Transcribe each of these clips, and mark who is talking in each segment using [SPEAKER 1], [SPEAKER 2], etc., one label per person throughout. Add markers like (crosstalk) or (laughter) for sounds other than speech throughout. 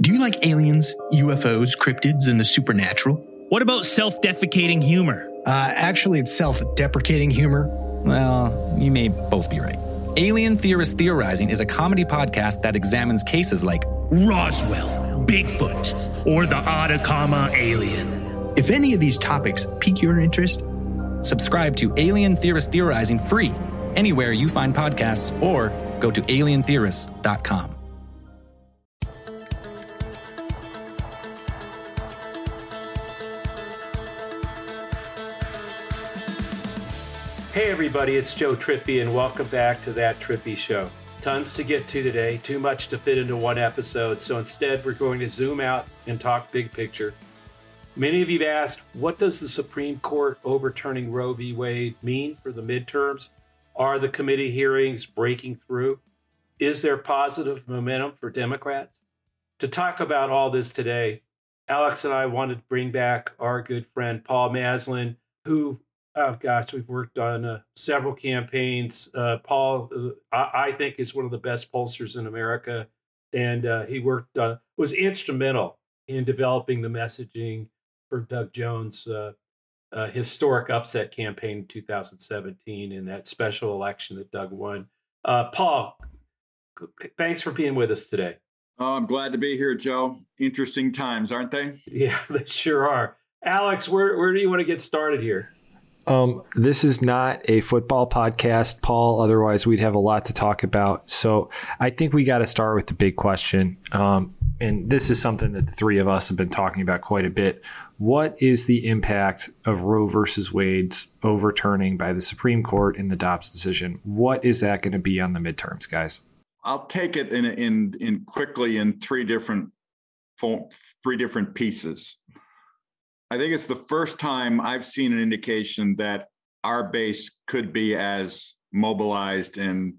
[SPEAKER 1] Do you like aliens, UFOs, cryptids, and the supernatural?
[SPEAKER 2] What about self defecating humor?
[SPEAKER 3] Uh, actually, it's self deprecating humor.
[SPEAKER 4] Well, you may both be right. Alien Theorist Theorizing is a comedy podcast that examines cases like
[SPEAKER 2] Roswell, Bigfoot, or the Atacama alien.
[SPEAKER 1] If any of these topics pique your interest,
[SPEAKER 4] subscribe to Alien Theorist Theorizing free anywhere you find podcasts or go to alientheorists.com.
[SPEAKER 5] Hey, everybody, it's Joe Trippi, and welcome back to That Trippi Show. Tons to get to today, too much to fit into one episode, so instead, we're going to zoom out and talk big picture. Many of you have asked, what does the Supreme Court overturning Roe v. Wade mean for the midterms? Are the committee hearings breaking through? Is there positive momentum for Democrats? To talk about all this today, Alex and I wanted to bring back our good friend Paul Maslin, who oh gosh, we've worked on uh, several campaigns. Uh, Paul, uh, I, I, think, is one of the best pollsters in America, and uh, he worked uh, was instrumental in developing the messaging for Doug Jones' uh, historic upset campaign in 2017 in that special election that Doug won. Paul, thanks for being with us today.
[SPEAKER 6] Oh, I'm glad to be here, Joe. Interesting times, aren't they?
[SPEAKER 5] Yeah, (laughs) they sure are. Alex, where, where do you want to get started here?
[SPEAKER 7] Um, this is not a football podcast, Paul. Otherwise, we'd have a lot to talk about. So I think we got to start with the big question. Um, and this is something that the three of us have been talking about quite a bit. What is the impact of Roe versus Wade's overturning by the Supreme Court in the Dobbs decision? What is that going to be on the midterms, guys?
[SPEAKER 6] I'll take it in in in quickly in three different three different pieces. I think it's the first time I've seen an indication that our base could be as mobilized and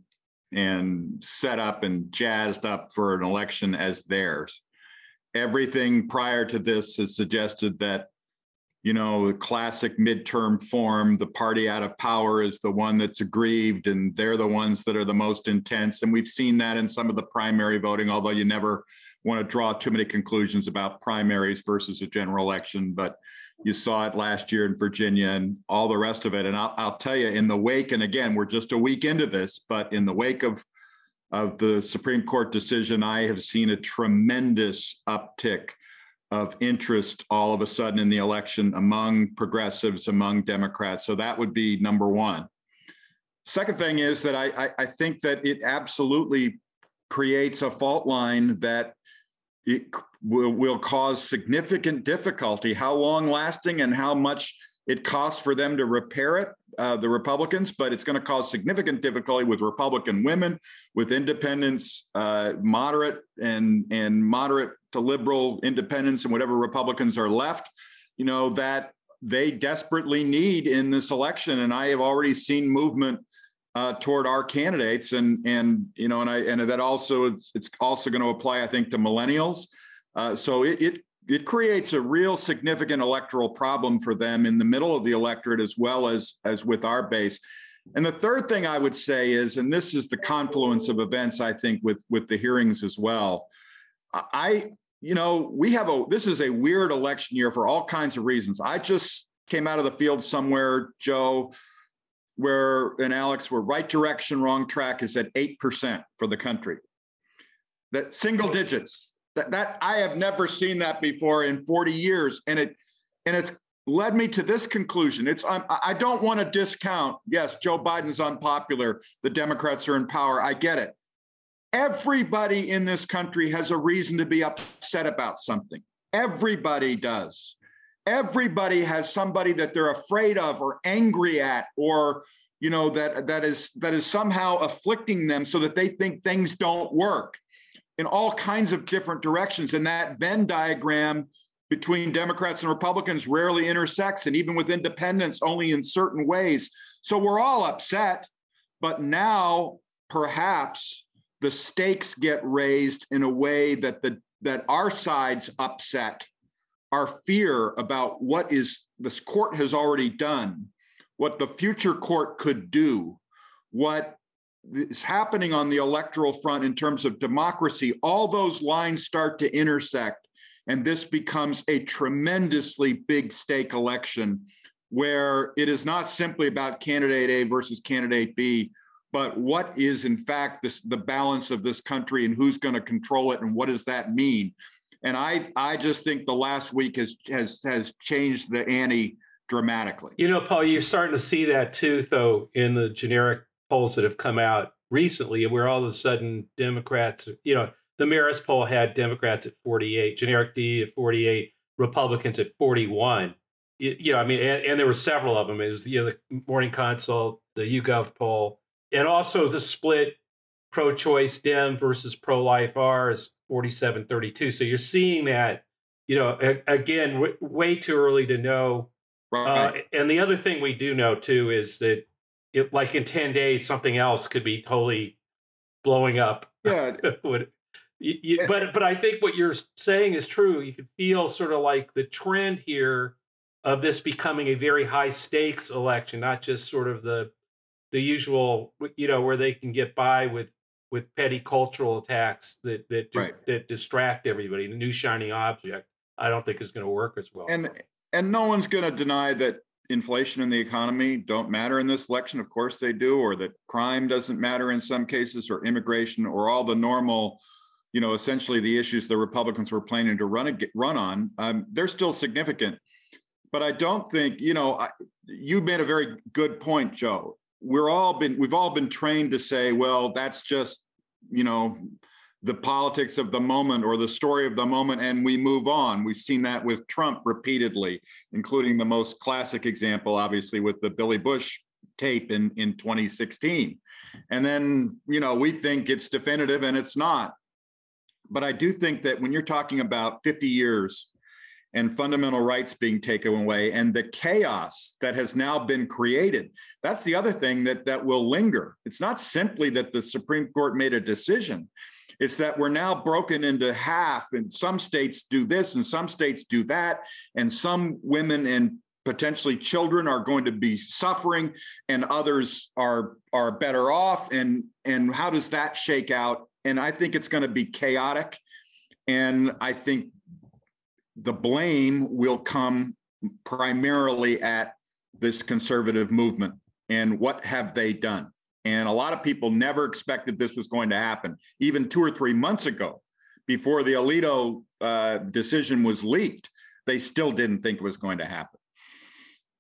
[SPEAKER 6] and set up and jazzed up for an election as theirs. Everything prior to this has suggested that, you know, the classic midterm form, the party out of power is the one that's aggrieved, and they're the ones that are the most intense. And we've seen that in some of the primary voting, although you never want to draw too many conclusions about primaries versus a general election, but you saw it last year in Virginia and all the rest of it. And I'll, I'll tell you, in the wake, and again, we're just a week into this, but in the wake of of the Supreme Court decision, I have seen a tremendous uptick of interest all of a sudden in the election among progressives, among Democrats. So that would be number one. Second thing is that I, I, I think that it absolutely creates a fault line that it will, will cause significant difficulty. How long lasting and how much it costs for them to repair it, uh, the Republicans, but it's going to cause significant difficulty with Republican women, with independents, uh, moderate and and moderate to liberal independents, and whatever Republicans are left. You know that they desperately need in this election, and I have already seen movement uh, toward our candidates, and and you know, and I and that also it's, it's also going to apply, I think, to millennials. Uh, so it, it it creates a real significant electoral problem for them in the middle of the electorate as well as as with our base. And the third thing I would say is, and this is the confluence of events, I think, with with the hearings as well. I, you know, we have a this is a weird election year for all kinds of reasons. I just came out of the field somewhere, Joe, where and Alex, where right direction, wrong track is at 8% for the country. That single digits. That that I have never seen that before in 40 years. And it and it's led me to this conclusion. It's I don't want to discount. Yes, Joe Biden's unpopular. The Democrats are in power. I get it. Everybody in this country has a reason to be upset about something. Everybody does everybody has somebody that they're afraid of or angry at or you know that that is that is somehow afflicting them so that they think things don't work in all kinds of different directions. And that venn diagram between democrats and republicans rarely intersects. And even with independents only in certain ways. So we're all upset but now perhaps the stakes get raised in a way that the that our side's upset our fear about what is this court has already done, what the future court could do, what is happening on the electoral front in terms of democracy, all those lines start to intersect. And this becomes a tremendously big stake election where it is not simply about candidate A versus candidate B, but what is in fact this, the balance of this country and who's going to control it and what does that mean? And I I just think the last week has has has changed the ante dramatically.
[SPEAKER 5] You know, Paul, you're starting to see that too, though, in the generic polls that have come out recently, where all of a sudden Democrats, you know, the Marist poll had Democrats at 48, generic D at 48, Republicans at 41. You, know, I mean, and, and, there were several of them. It was you know, the Morning Consult, the YouGov poll, and also the split pro-choice Dem versus pro-life R is 47-32. So you're seeing that, you know, again, w- way too early to know. Right. Uh, and the other thing we do know too is that, it, like in 10 days, something else could be totally blowing up.
[SPEAKER 6] Yeah. (laughs)
[SPEAKER 5] you, you, but but I think what you're saying is true. You could feel sort of like the trend here of this becoming a very high stakes election, not just sort of the the usual, you know, where they can get by with with petty cultural attacks that that right. that distract everybody. The new shiny object, I don't think is going to work as well.
[SPEAKER 6] And and no one's going to deny that inflation and the economy don't matter in this election. Of course they do, or that crime doesn't matter in some cases, or immigration, or all the normal, you know, essentially the issues the Republicans were planning to run run on. Um, they're still significant, but I don't think you know. I, you made a very good point, Joe we're all been we've all been trained to say well that's just you know the politics of the moment or the story of the moment and we move on. We've seen that with trump repeatedly including the most classic example obviously with the billy bush tape in in 2016 and then you know we think it's definitive and it's not. But i do think that when you're talking about 50 years and fundamental rights being taken away and the chaos that has now been created that's the other thing that that will linger. It's not simply that the supreme court made a decision. It's that we're now broken into half and some states do this and some states do that. And some women and potentially children are going to be suffering and others are are better off. And and how does that shake out? And i think it's going to be chaotic. And i think the blame will come primarily at this conservative movement and what have they done and a lot of people never expected this was going to happen even two or three months ago before the alito uh, decision was leaked they still didn't think it was going to happen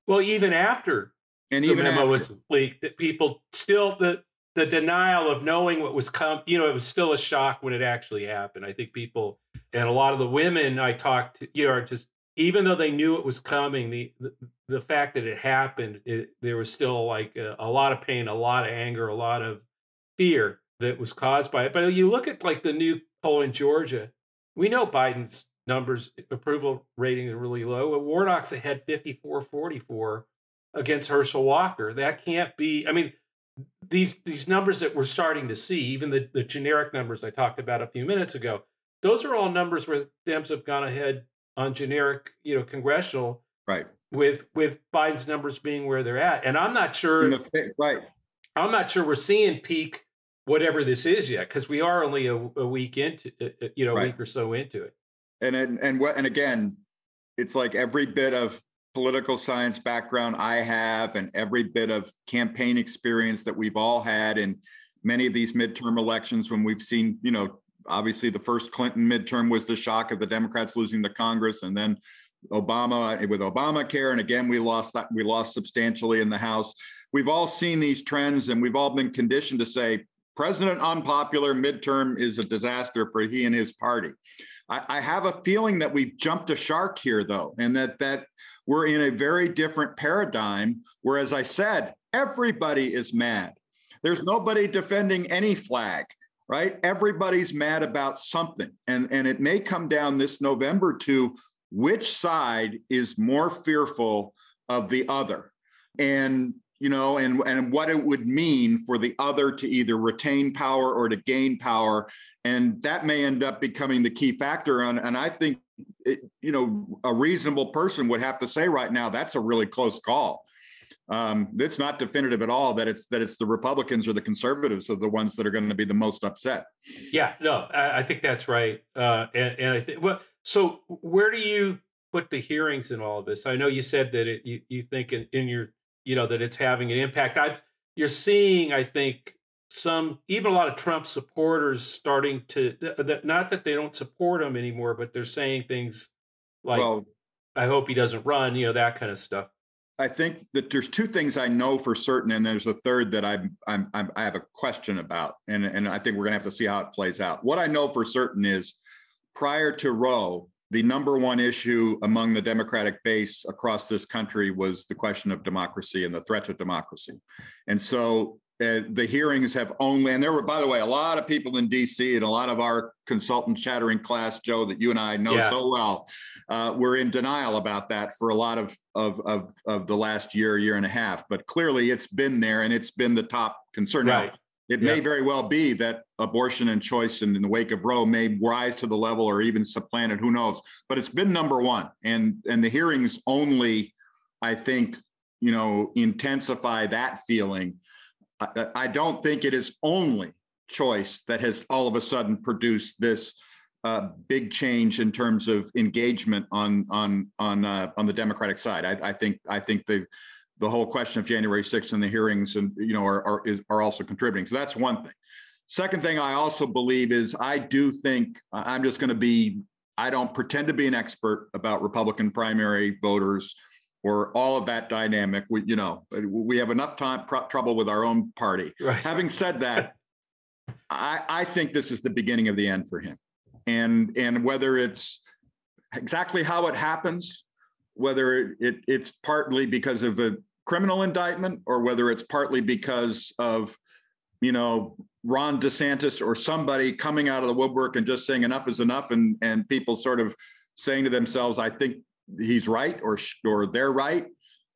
[SPEAKER 5] well even after and the even memo after. was leaked that people still the the denial of knowing what was come you know it was still a shock when it actually happened i think people and a lot of the women I talked to, you know, are just even though they knew it was coming, the the, the fact that it happened, it, there was still like a, a, lot of pain, a lot of anger, a lot of fear that was caused by it. But you look at like the new poll in Georgia, we know Biden's numbers approval rating is really low. Warnock's ahead 54-44 against Herschel Walker. That can't be. I mean, these these numbers that we're starting to see, even the, the generic numbers I talked about a few minutes ago, those are all numbers where Dems have gone ahead on generic, you know, congressional,
[SPEAKER 6] right?
[SPEAKER 5] With with Biden's numbers being where they're at, and I'm not sure,
[SPEAKER 6] the, right?
[SPEAKER 5] I'm not sure we're seeing peak whatever this is yet because we are only a, a week into, uh, uh, you know, a right. week or so into it.
[SPEAKER 6] And and and what and again, it's like every bit of political science background I have, and every bit of campaign experience that we've all had in many of these midterm elections when we've seen, you know, obviously the first Clinton midterm was the shock of the Democrats losing the Congress, and then Obama eh, with Obamacare, and again we lost that we lost substantially in the House. We've all seen these trends, and we've all been conditioned to say president unpopular midterm is a disaster for he and his party. I, I have a feeling that we've jumped a shark here, though, and that that we're in a very different paradigm. Where, as I said, everybody is mad. There's nobody defending any flag right? Everybody's mad about something. And, and it may come down this November to which side is more fearful of the other. And you know, and, and what it would mean for the other to either retain power or to gain power. And that may end up becoming the key factor. And, and I think, it, you know, a reasonable person would have to say right now, that's a really close call. Um, it's not definitive at all that it's that it's the Republicans or the conservatives are the ones that are going to be the most upset.
[SPEAKER 5] Yeah, no, I, I think that's right. Uh, and, and I think well, so where do you put the hearings in all of this? I know you said that it, you you think in, in your you know that it's having an impact. I've you're seeing, I think, some even a lot of Trump supporters starting to that not that they don't support him anymore, but they're saying things like, well, "I hope he doesn't run," you know, that kind of stuff.
[SPEAKER 6] I think that there's two things I know for certain, and there's a third that I'm, I'm, I'm i have a question about, and and I think we're going to have to see how it plays out. What I know for certain is, prior to Roe, the number one issue among the Democratic base across this country was the question of democracy and the threat to democracy, and so uh, the hearings have only, and there were, by the way, a lot of people in DC and a lot of our consultant chattering class, Joe, that you and I know yeah. so well, uh, were in denial about that for a lot of, of, of, of, the last year, year and a half. But clearly it's been there and it's been the top concern. Right. Now, it yeah. may very well be that abortion and choice in, in the wake of Roe may rise to the level or even supplant it. Who knows? But it's been number one. And, and the hearings only, I think, you know, intensify that feeling I, don't think it is only choice that has all of a sudden produced this uh, big change in terms of engagement on on on uh, on the Democratic side. I, I, think I think the the whole question of January 6th and the hearings and you know are are, is, are also contributing. So that's one thing. Second thing I also believe is I do think I'm just going to be I don't pretend to be an expert about Republican primary voters or all of that dynamic. We, you know, uh, we have enough time trouble with our own party. (laughs) Right. Having said that, I, I think this is the beginning of the end for him, and and whether it's exactly how it happens, whether it, it's partly because of a criminal indictment or whether it's partly because of you know Ron DeSantis or somebody coming out of the woodwork and just saying enough is enough and and people sort of saying to themselves I think he's right or or they're right.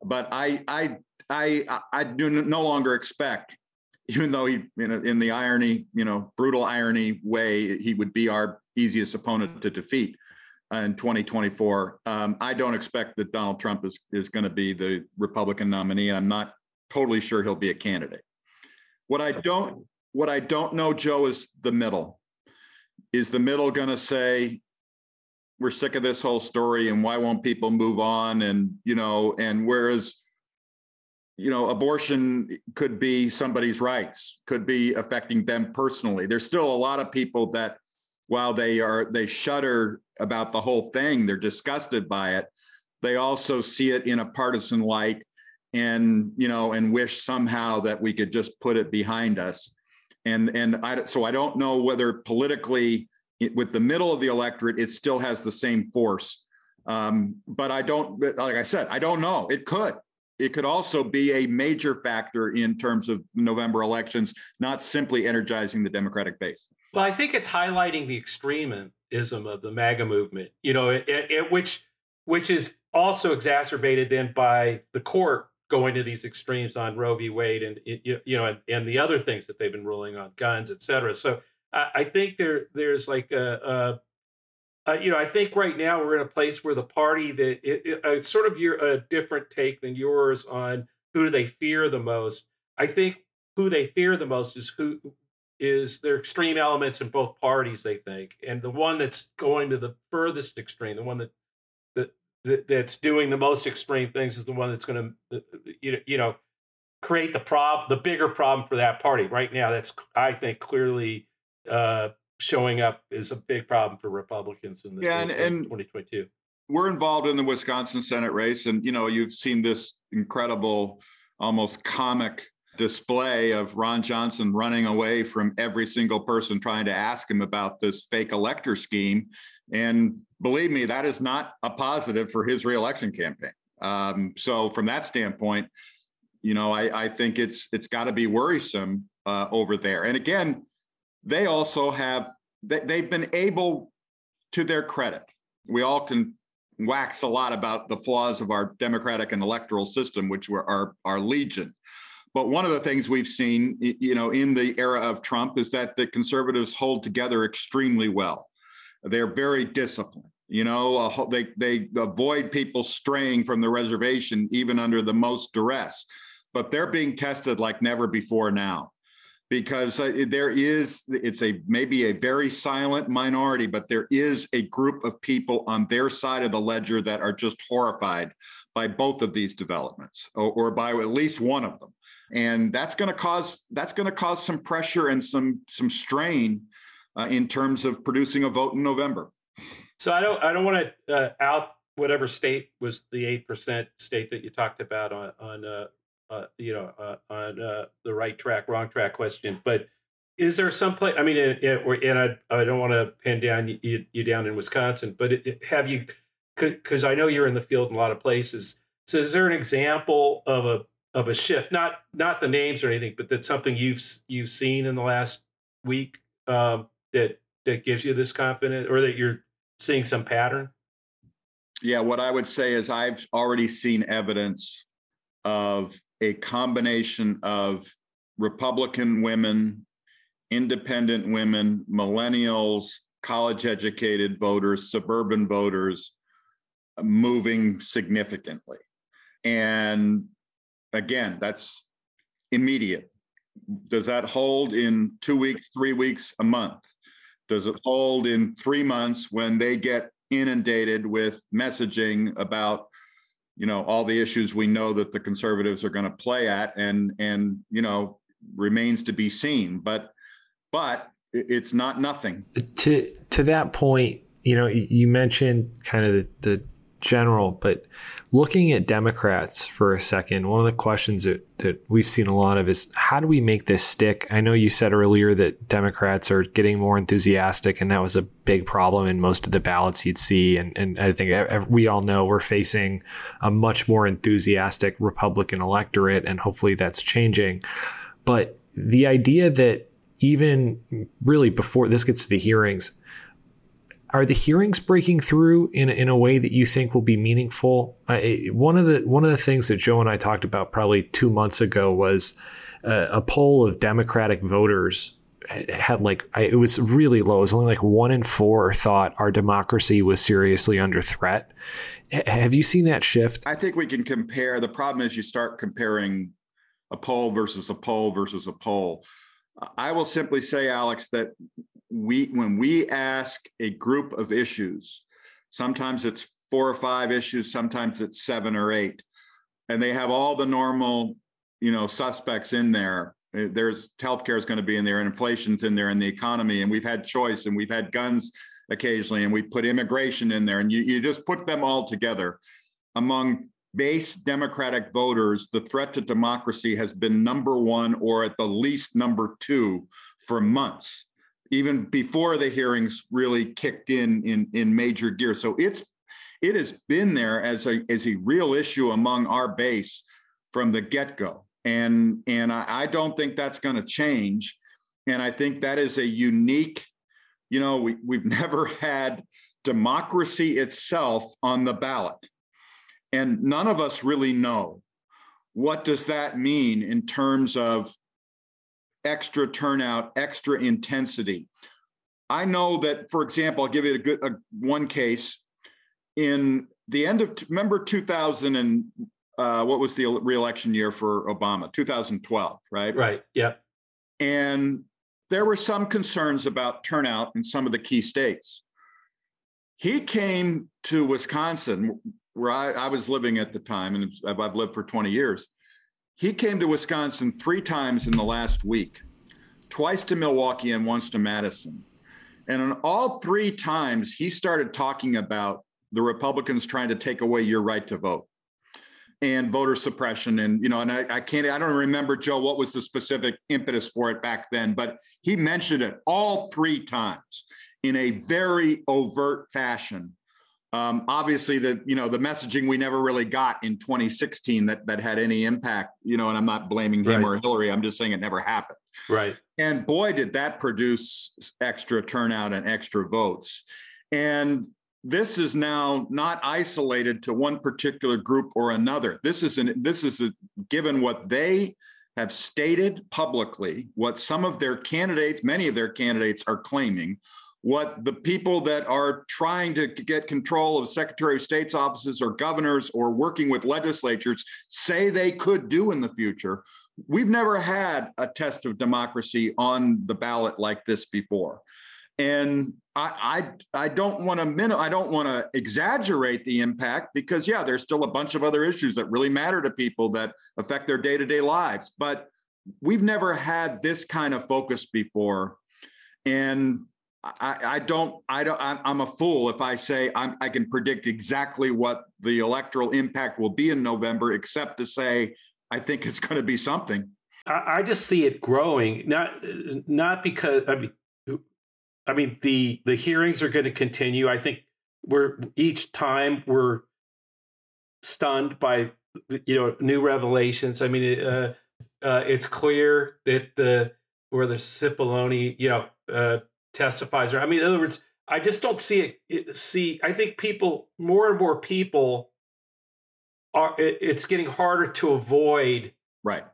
[SPEAKER 6] But I I I I do no longer expect, even though he in, in the irony you know brutal irony way he would be our easiest opponent to defeat in 2024. Um, I don't expect that Donald Trump is is going to be the Republican nominee. I'm not totally sure he'll be a candidate. What I don't what I don't know, Joe, is the middle. Is the middle going to say, we're sick of this whole story and why won't people move on? And you know and whereas you know abortion could be somebody's rights could be affecting them personally. There's still a lot of people that while they are they shudder about the whole thing they're disgusted by it they also see it in a partisan light and you know and wish somehow that we could just put it behind us. And and I, so i don't know whether politically it, with the middle of the electorate, it still has the same force. Um, but I don't, like I said, I don't know. It could. It could also be a major factor in terms of November elections, not simply energizing the Democratic base.
[SPEAKER 5] Well, I think it's highlighting the extremism of the MAGA movement, you know, it, it, which which is also exacerbated then by the court going to these extremes on Roe v. Wade and you know and, and the other things that they've been ruling on guns, et cetera. So I, think there there's like a, a, a, you know I think right now we're in a place where the party that it, it, uh, it's sort of your a different take than yours on who do they fear the most. I think who they fear the most is who is there extreme elements in both parties they think and the one that's going to the furthest extreme the one that that, that's doing the most extreme things is the one that's going to uh, you know you know create the prob the bigger problem for that party right now that's i think clearly uh, showing up is a big problem for Republicans in the yeah, and, and 2022.
[SPEAKER 6] We're involved in the Wisconsin Senate race, and you know you've seen this incredible, almost comic display of Ron Johnson running away from every single person trying to ask him about this fake elector scheme. And believe me, that is not a positive for his reelection campaign. Um, so from that standpoint, you know, I, I think it's it's got to be worrisome uh, over there. And again, they also have they've been able to their credit we all can wax a lot about the flaws of our democratic and electoral system which were our, our legion. But one of the things we've seen you know in the era of trump is that the conservatives hold together extremely well. They're very disciplined you know uh, they they avoid people straying from the reservation even under the most duress. But they're being tested like never before now because uh, there is it's a maybe a very silent minority but there is a group of people on their side of the ledger that are just horrified by both of these developments or, or by at least one of them. And that's going to cause that's going to cause some pressure and some some strain uh, in terms of producing a vote in november.
[SPEAKER 5] So i don't i don't want to uh, out whatever state was the 8% state that you talked about on on uh, uh, you know, uh, on uh, the right track, wrong track question. But is there some place? I mean, and I, I don't want to pin down you, you down in Wisconsin, but it, have you? Because I know you're in the field in a lot of places. So, is there an example of a of a shift? Not not the names or anything, but that's something you've you've seen in the last week um, that that gives you this confidence, or that you're seeing some pattern.
[SPEAKER 6] Yeah, what I would say is I've already seen evidence of a combination of Republican women, independent women, millennials, college educated voters, suburban voters moving significantly. And again, that's immediate. Does that hold in two weeks, three weeks, a month? Does it hold in three months when they get inundated with messaging about you know all the issues we know that the conservatives are going to play at and and you know remains to be seen but but it's not nothing.
[SPEAKER 7] To to that point you know you mentioned kind of the, the general, but looking at Democrats for a second, one of the questions that, that we've seen a lot of is how do we make this stick? I know you said earlier that Democrats are getting more enthusiastic, and that was a big problem in most of the ballots you'd see. And, and I think we all know we're facing a much more enthusiastic Republican electorate, and hopefully that's changing. But the idea that even really before this gets to the hearings, are the hearings breaking through in in a way that you think will be meaningful? Uh, one of the one of the things that Joe and I talked about probably two months ago was uh, a poll of Democratic voters had like it was really low. It was only like one in four thought our democracy was seriously under threat. Have you seen that shift?
[SPEAKER 6] I think we can compare. The problem is you start comparing a poll versus a poll versus a poll. I will simply say, Alex, that we when we ask a group of issues, sometimes it's four or five issues, sometimes it's seven or eight, and they have all the normal, you know, suspects in there. Uh, there's healthcare is going to be in there, and inflation's in there, and the economy, and we've had choice, and we've had guns occasionally, and we put immigration in there, and you, you just put them all together. Among base Democratic voters, the threat to democracy has been number one or at the least number two for months even before the hearings really kicked in in in major gear. So it's it has been there as a as a real issue among our base from the get go, and and I, I don't think that's going to change. And I think that is a unique, you know, we we've (laughs) never had democracy itself on the ballot, and none of us really know what does that mean in terms of extra turnout, extra intensity. I know that, for example, I'll give you a good a, one case. In the end of remember 2000 and uh, what was the reelection year for Obama? 2012, right?
[SPEAKER 5] Right. Yeah.
[SPEAKER 6] And there were some concerns about turnout in some of the key states. He came to Wisconsin, where I, I was living at the time, and I've lived for 20 years. He came to Wisconsin three times in the last week, twice to Milwaukee and once to Madison. And on all three times, he started talking about the Republicans trying to take away your right to vote and voter suppression. And, you know, and I, I, can't, I don't remember, Joe, what was the specific impetus for it back then, but he mentioned it all three times in a very overt fashion um, obviously, the you know the messaging we never really got in 2016 that that had any impact. You know, and I'm not blaming him right. or Hillary. I'm just saying it never happened.
[SPEAKER 5] Right.
[SPEAKER 6] And boy, did that produce extra turnout and extra votes. And this is now not isolated to one particular group or another. This is an this is a, given what they have stated publicly, what some of their candidates, many of their candidates are claiming, what the people that are trying to get control of Secretary of State's offices or governors or working with legislatures say they could do in the future. We've never had a test of democracy on the ballot like this before. And I, I, I don't want to min- I don't want to exaggerate the impact because yeah, there's still a bunch of other issues that really matter to people that affect their day-to-day lives. But we've never had this kind of focus before. And I, I don't, I don't, I'm a fool if I say I'm, I can predict exactly what the electoral impact will be in November, except to say I think it's going to be something.
[SPEAKER 5] I, I just see it growing, not not because I mean, I mean the the hearings are going to continue. I think we're each time we're stunned by you know new revelations. I mean, uh, uh, it's clear that the where the Cipollone, you know, uh, testifies. Or I mean, in other words, I just don't see it. See, I think people, more and more people, are. It, it's getting harder to avoid
[SPEAKER 6] right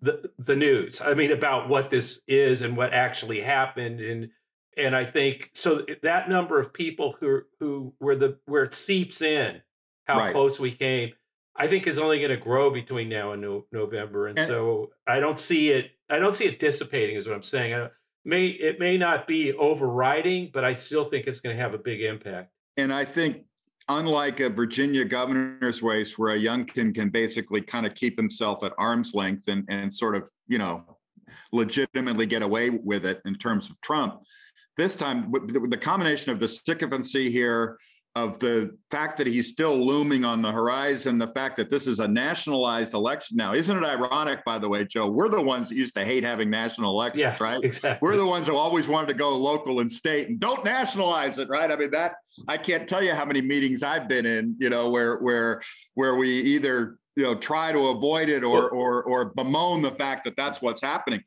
[SPEAKER 5] the the news. I mean, about what this is and what actually happened, and and I think so. That number of people who who where the where it seeps in, how right. close we came. I think is only going to grow between now and no, November, and, and, so I don't see it. I don't see it dissipating. Is what I'm saying. I, may it may not be overriding, but I still think it's going to have a big impact.
[SPEAKER 6] And I think unlike a Virginia governor's race where a Youngkin can basically kind of keep himself at arm's length and, and sort of, you know, legitimately get away with it in terms of Trump, this time the combination of the sycophancy here, of the fact that he's still looming on the horizon, the fact that this is a nationalized election now. Isn't it ironic, by the way, Joe? We're the ones that used to hate having national elections,
[SPEAKER 5] yeah,
[SPEAKER 6] right?
[SPEAKER 5] Exactly.
[SPEAKER 6] We're the ones who always wanted to go local and state and don't nationalize it, right? I mean, that I can't tell you how many meetings I've been in, you know, where where where we either you know try to avoid it or or or bemoan the fact that that's what's happening.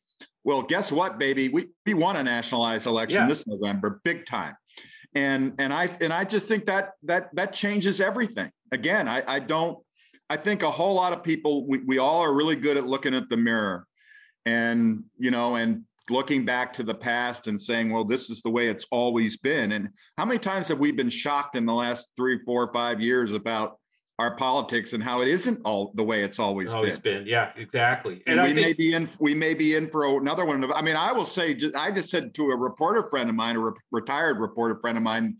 [SPEAKER 6] Well, guess what, baby? We we want a nationalized election yeah. this November, big time and and i and i just think that that that changes everything. Again i i don't i think a whole lot of people we, we all are really good at looking at the mirror and you know and looking back to the past and saying well this is the way it's always been. And how many times have we been shocked in the last three four five years about our politics and how it isn't all the way it's always,
[SPEAKER 5] always
[SPEAKER 6] been.
[SPEAKER 5] been. Yeah, exactly.
[SPEAKER 6] And, and we think- may be in we may be in for another one. I mean, I will say, I just said to a reporter friend of mine, a re- retired reporter friend of mine,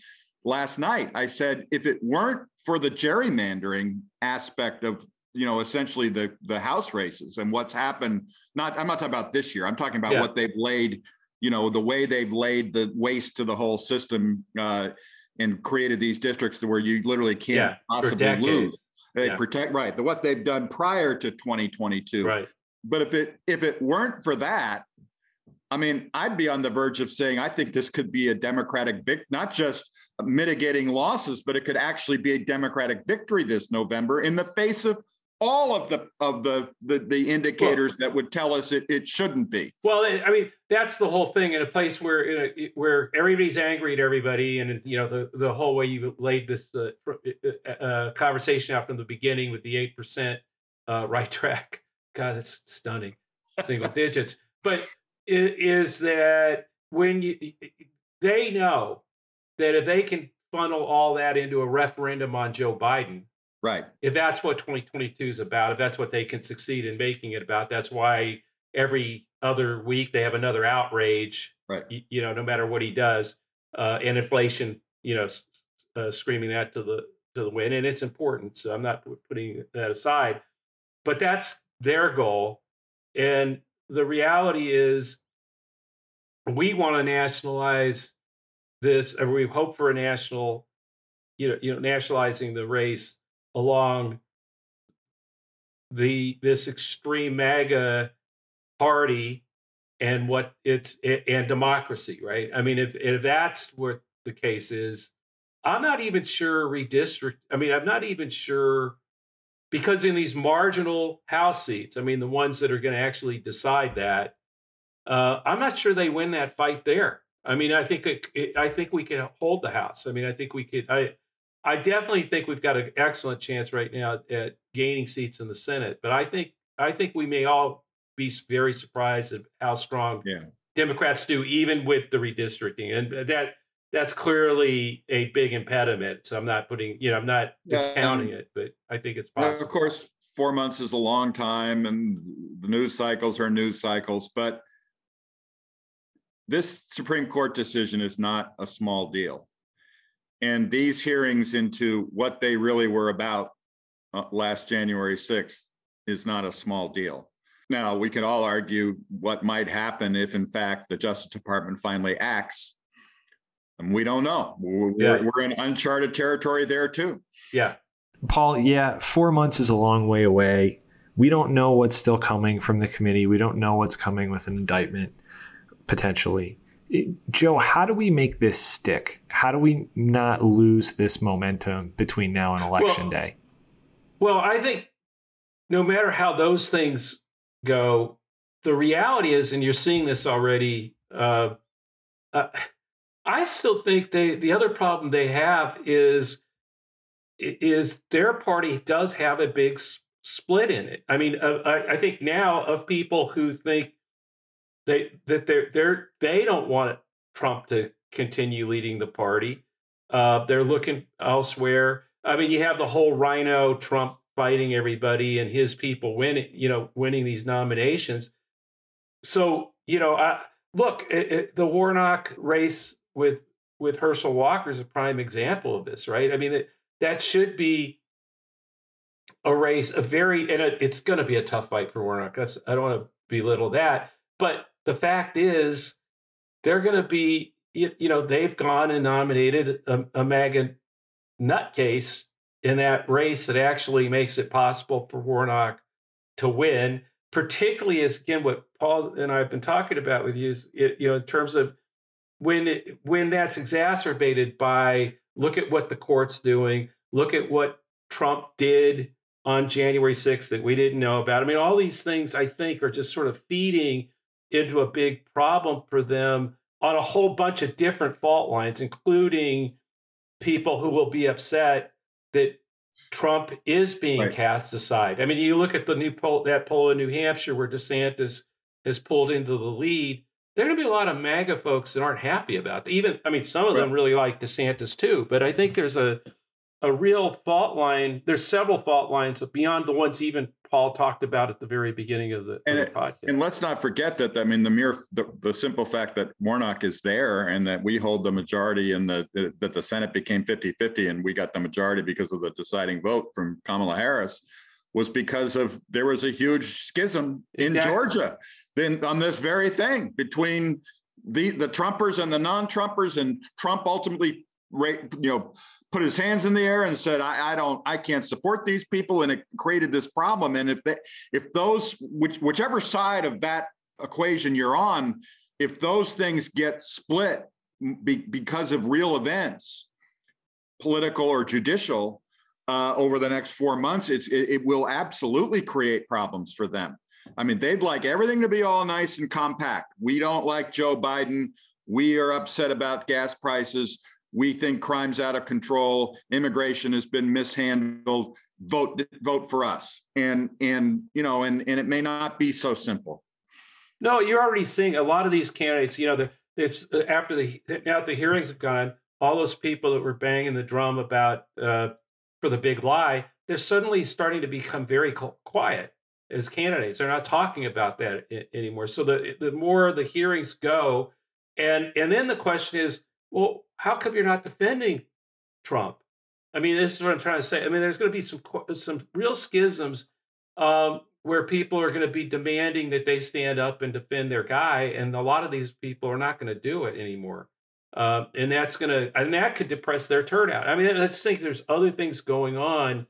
[SPEAKER 6] last night. I said, if it weren't for the gerrymandering aspect of you know essentially the the house races and what's happened, not I'm not talking about this year. I'm talking about yeah. what they've laid. You know, the way they've laid the waste to the whole system. Uh, and created these districts where you literally can't yeah, possibly lose. They yeah. protect right. The what they've done prior to 2022.
[SPEAKER 5] Right.
[SPEAKER 6] But if it if it weren't for that, I mean, I'd be on the verge of saying I think this could be a Democratic vic, not just mitigating losses, but it could actually be a Democratic victory this November in the face of all of the of the the, the indicators well, that would tell us it, it shouldn't be.
[SPEAKER 5] Well, I mean, that's the whole thing in a place where a, where everybody's angry at everybody, and you know the the whole way you laid this uh, uh, uh, conversation out from the beginning with the eight percent uh, right track. God, it's stunning, single digits. But is that when you they know that if they can funnel all that into a referendum on Joe Biden
[SPEAKER 6] Right.
[SPEAKER 5] If that's what 2022 is about, if that's what they can succeed in making it about, that's why every other week they have another outrage.
[SPEAKER 6] Right.
[SPEAKER 5] You, you know, no matter what he does, uh, and inflation, you know, uh, screaming that to the to the wind, and it's important. So I'm not putting that aside, but that's their goal, and the reality is, we want to nationalize this, or we hope for a national, you know, you know, nationalizing the race along the this extreme MAGA party and what it's and democracy, right? I mean, if if that's what the case is, I'm not even sure redistrict. I mean, I'm not even sure because in these marginal House seats, I mean, the ones that are going to actually decide that, uh, I'm not sure they win that fight there. I mean, I think it, it, I think we can hold the House. I mean, I think we could. I I definitely think we've got an excellent chance right now at gaining seats in the Senate. But I think I think we may all be very surprised at how strong
[SPEAKER 6] yeah.
[SPEAKER 5] Democrats do, even with the redistricting. And uh, that that's clearly a big impediment. So I'm not putting, you know, I'm not discounting it, but I think it's possible.
[SPEAKER 6] Of course, four months is a long time, and the news cycles are news cycles, but this Supreme Court decision is not a small deal. And these hearings into what they really were about uh, last January 6th is not a small deal. Now, we could all argue what might happen if, in fact, the Justice Department finally acts. And we don't know. We're, yeah. we're in uncharted territory there, too.
[SPEAKER 5] Yeah.
[SPEAKER 7] Paul, yeah, four months is a long way away. We don't know what's still coming from the committee. We don't know what's coming with an indictment potentially. Joe, how do we make this stick? How do we not lose this momentum between now and election well, day?
[SPEAKER 5] Well, I think no matter how those things go, the reality is, and you're seeing this already. Uh, uh, I still think they the other problem they have is is their party does have a big split in it. I mean, uh, I, I think now of people who think they that they're they're they don't want Trump to continue leading the party. Uh, they're looking elsewhere. I mean, you have the whole RINO Trump fighting everybody and his people winning, you know, winning these nominations. So you know, I, look, it, it, the Warnock race with with Herschel Walker is a prime example of this, right? I mean, it, that should be a race, a very, and it, it's going to be a tough fight for Warnock. That's I don't want to belittle that, but the fact is, they're going to be, you, you, know, they've gone and nominated a, a MAGA nutcase in that race that actually makes it possible for Warnock to win, particularly as again what Paul and I have been talking about with you is it, you know in terms of when it, when that's exacerbated by look at what the court's doing, look at what Trump did on January 6th that we didn't know about. I mean, all these things I think are just sort of feeding into a big problem for them on a whole bunch of different fault lines, including people who will be upset that Trump is being right. cast aside. I mean, you look at the new poll, that poll in New Hampshire where DeSantis has pulled into the lead. There are going to be a lot of MAGA folks that aren't happy about that. Even, I mean, some of right. them really like DeSantis too, but I think there's a a real fault line. There's several fault lines, but beyond the ones even Paul talked about at the very beginning of the,
[SPEAKER 6] and
[SPEAKER 5] of the podcast.
[SPEAKER 6] And let's not forget that I mean the mere the, the, simple fact that Warnock is there and that we hold the majority and the, that the Senate became 50-50 and we got the majority because of the deciding vote from Kamala Harris was because of there was a huge schism in exactly. Georgia then on this very thing between the the Trumpers and the non-Trumpers and Trump ultimately you know put his hands in the air and said, I, I, don't, I can't support these people. And it created this problem. And if they, if those, which, whichever side of that equation you're on, if those things get split be, because of real events, political or judicial, uh, over the next four months, it's, it, it will absolutely create problems for them. I mean, they'd like everything to be all nice and compact. We don't like Joe Biden. We are upset about gas prices we think crime's out of control, immigration has been mishandled, vote vote for us. And and you know, and and it may not be so simple.
[SPEAKER 5] No, you're already seeing a lot of these candidates, you know, if after the now the hearings have gone, all those people that were banging the drum about uh, for the big lie, they're suddenly starting to become very quiet as candidates. They're not talking about that anymore. So the the more the hearings go, and and then the question is, well, how come you're not defending Trump? I mean, this is what I'm trying to say. I mean, there's going to be some some real schisms um, where people are going to be demanding that they stand up and defend their guy, and a lot of these people are not going to do it anymore. Uh, and that's going to and that could depress their turnout. I mean, let's think there's other things going on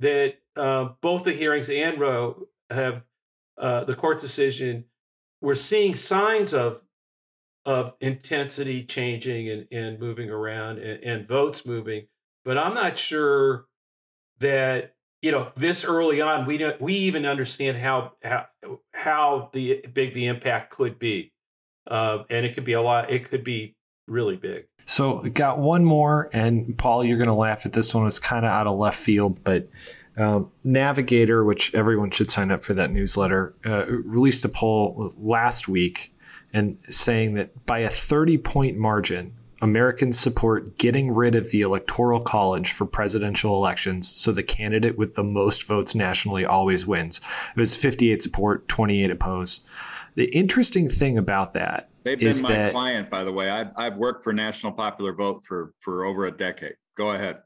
[SPEAKER 5] that uh, both the hearings and Roe have uh, the court decision. We're seeing signs of of intensity changing and, and moving around and, and votes moving. But I'm not sure that you know this early on we don't we even understand how how how the big the impact could be, uh, and it could be a lot. It could be really big.
[SPEAKER 7] So got one more, and Paul, you're going to laugh at this one. It's kind of out of left field, but um, Navigator, which everyone should sign up for that newsletter, uh, released a poll last week and saying that by a 30 point margin, Americans support getting rid of the Electoral College for presidential elections so the candidate with the most votes nationally always wins. It was 58 support, 28 oppose. The interesting thing about that
[SPEAKER 6] They've been
[SPEAKER 7] is
[SPEAKER 6] my
[SPEAKER 7] that
[SPEAKER 6] client, by the way. I've, I've worked for National Popular Vote for, for over a decade. Go ahead.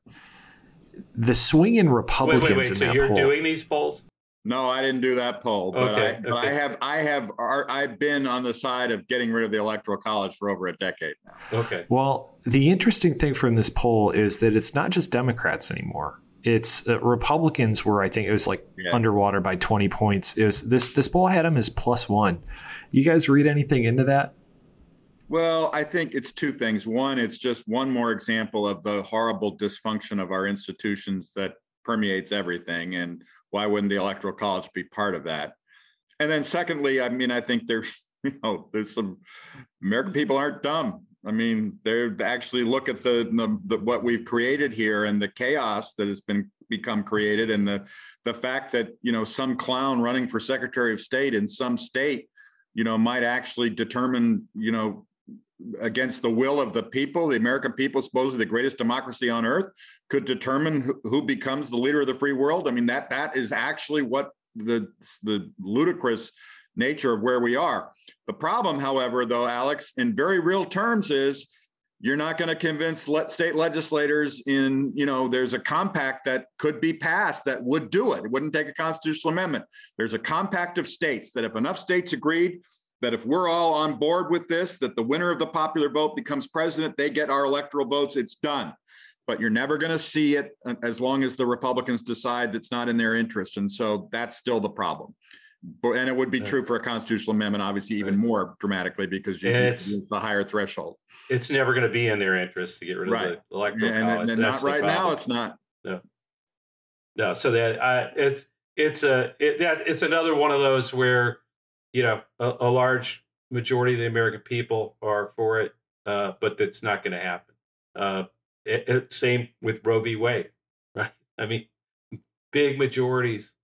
[SPEAKER 7] the swing in
[SPEAKER 5] Wait,
[SPEAKER 7] Republicans
[SPEAKER 5] wait, wait.
[SPEAKER 7] in
[SPEAKER 5] So
[SPEAKER 7] that
[SPEAKER 5] you're
[SPEAKER 7] poll.
[SPEAKER 5] doing these polls?
[SPEAKER 6] No, I didn't do that poll, but,
[SPEAKER 5] Okay,
[SPEAKER 6] I, but I have, I have, I've been on the side of getting rid of the Electoral College for over a decade now.
[SPEAKER 5] Okay.
[SPEAKER 7] Well, the interesting thing from this poll is that it's not just Democrats anymore. It's uh, Republicans were, I think it was like
[SPEAKER 6] Yeah.
[SPEAKER 7] underwater by 20 points. It was this this poll had them as plus one. You guys read anything into that?
[SPEAKER 6] Well, I think it's two things. One, it's just one more example of the horrible dysfunction of our institutions that permeates everything. And why wouldn't the Electoral College be part of that? And then secondly, I mean, I think there's, (laughs) you know, there's some American people aren't dumb. I mean, they actually look at the, the, the what we've created here and the chaos that has been become created and the the fact that you know some clown running for Secretary of State in some state, you know, might actually determine, you know, against the will of the people, the American people, supposedly the greatest democracy on earth, could determine who, becomes the leader of the free world. I mean, that that is actually what the the ludicrous nature of where we are. The problem, however, though, Alex, in very real terms, is you're not going to convince state legislators in you know there's a compact that could be passed that would do it it wouldn't take a constitutional amendment there's a compact of states that if enough states agreed that if we're all on board with this that the winner of the popular vote becomes president they get our electoral votes it's done but you're never going to see it uh, as long as the republicans decide that's not in their interest and so that's still the problem but, and it would be true for a constitutional amendment obviously even
[SPEAKER 5] Right.
[SPEAKER 6] more dramatically because you
[SPEAKER 5] it's-
[SPEAKER 6] the higher threshold
[SPEAKER 5] It's never going to be in their interest to get rid of
[SPEAKER 6] Right.
[SPEAKER 5] the electoral
[SPEAKER 6] and,
[SPEAKER 5] college.
[SPEAKER 6] and
[SPEAKER 5] That's
[SPEAKER 6] not right now it's not
[SPEAKER 5] No, no. so that uh, it's it's a it, that it's another one of those where you know a, a large majority of the American people are for it, uh, but that's not going to happen. Uh, it, it- same with Roe v. Wade, (laughs) right? I mean, big majorities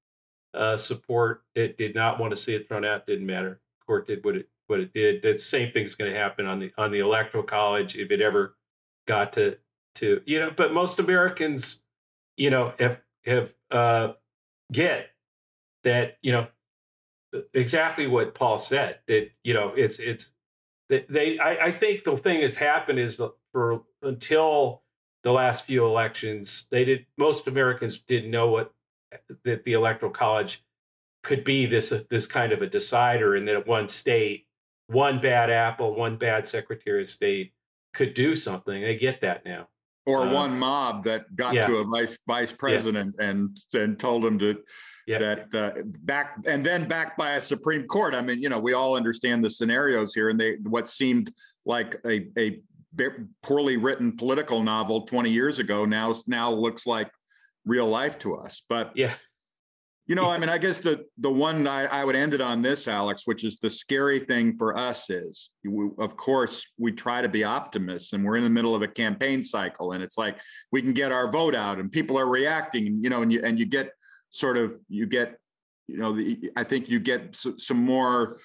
[SPEAKER 5] uh, support it. Did not want to see it thrown out. Didn't matter. Court did what it what it did. That same thing's going to happen on the on the electoral college if it ever got to to you know. But most Americans, you know, have have uh, get that you know exactly what Paul said. That you know, it's it's they. I, I think the thing that's happened is the, for until the last few elections, they did. Most Americans didn't know what that the electoral college could be this this kind of a decider, and that one state, one bad apple, one bad Secretary of State could do something. They get that now.
[SPEAKER 6] Or
[SPEAKER 5] Uh,
[SPEAKER 6] one mob that got
[SPEAKER 5] yeah.
[SPEAKER 6] to a vice vice president and and told him to
[SPEAKER 5] Yeah.
[SPEAKER 6] that uh, back and then backed by a Supreme Court. I mean, you know, we all understand the scenarios here, and they what seemed like a a poorly written political novel 20 years ago now now looks like real life to us. But
[SPEAKER 5] yeah.
[SPEAKER 6] You know, I mean, I guess the the one I, I would end it on this, Alex, which is the scary thing for us is, we, of course, we try to be optimists, and we're in the middle of a campaign cycle, and it's like we can get our vote out, and people are reacting, and you know, and you and you get sort of you get, you know, the, I think you get s- some more.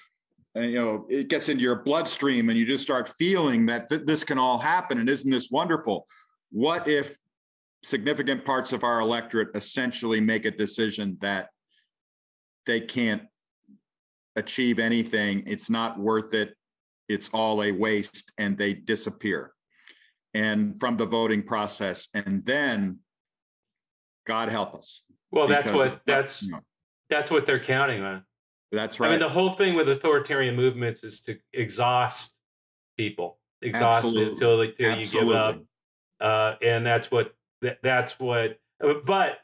[SPEAKER 6] uh, You know, it gets into your bloodstream, and you just start feeling that th- this can all happen, and isn't this wonderful? What if significant parts of our electorate essentially make a decision that they can't achieve anything. It's not worth it. It's all a waste and they disappear. And from the voting process. And then God help us.
[SPEAKER 5] Well, that's what that's
[SPEAKER 6] you know,
[SPEAKER 5] that's what they're counting on.
[SPEAKER 6] That's right.
[SPEAKER 5] I mean, the whole thing with authoritarian movements is to exhaust people, exhaust
[SPEAKER 6] Absolutely.
[SPEAKER 5] until, they- you give up. Uh, and that's what that, that's what. But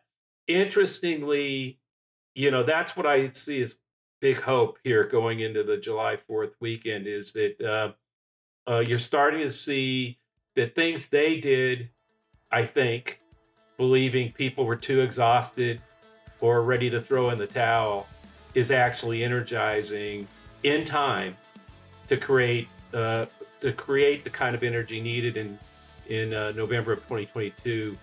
[SPEAKER 5] interestingly, you know, that's what I see as big hope here going into the July Fourth weekend is that uh, uh, you're starting to see that things they did. I think believing people were too exhausted or ready to throw in the towel is actually energizing in time to create uh, to create the kind of energy needed in in uh, November of 2022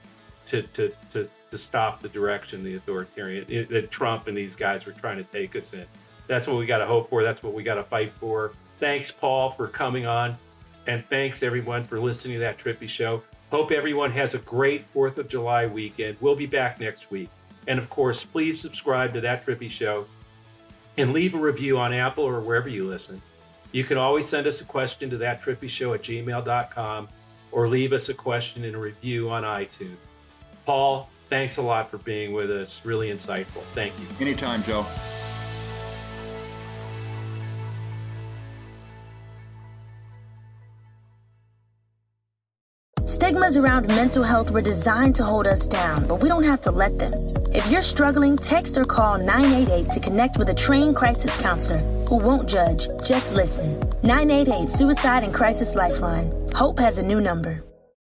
[SPEAKER 5] to to to to stop the direction the authoritarian it, that Trump and these guys were trying to take us in. That's what we got to hope for. That's what we got to fight for. Thanks, Paul, for coming on. And thanks everyone for listening to that Trippi Show. Hope everyone has a great 4th of July weekend. We'll be back next week. And of course, please subscribe to that Trippi Show and leave a review on Apple or wherever you listen. You can always send us a question to that trippi show at gmail.com or leave us a question in a review on iTunes. Paul, thanks a lot for being with us. Really insightful. Thank you.
[SPEAKER 6] Anytime, Joe.
[SPEAKER 8] Stigmas around mental health were designed to hold us down, but we don't have to let them. If you're struggling, text or call 988 to connect with a trained crisis counselor who won't judge, just listen. 988 Suicide and Crisis Lifeline. Hope has a new number.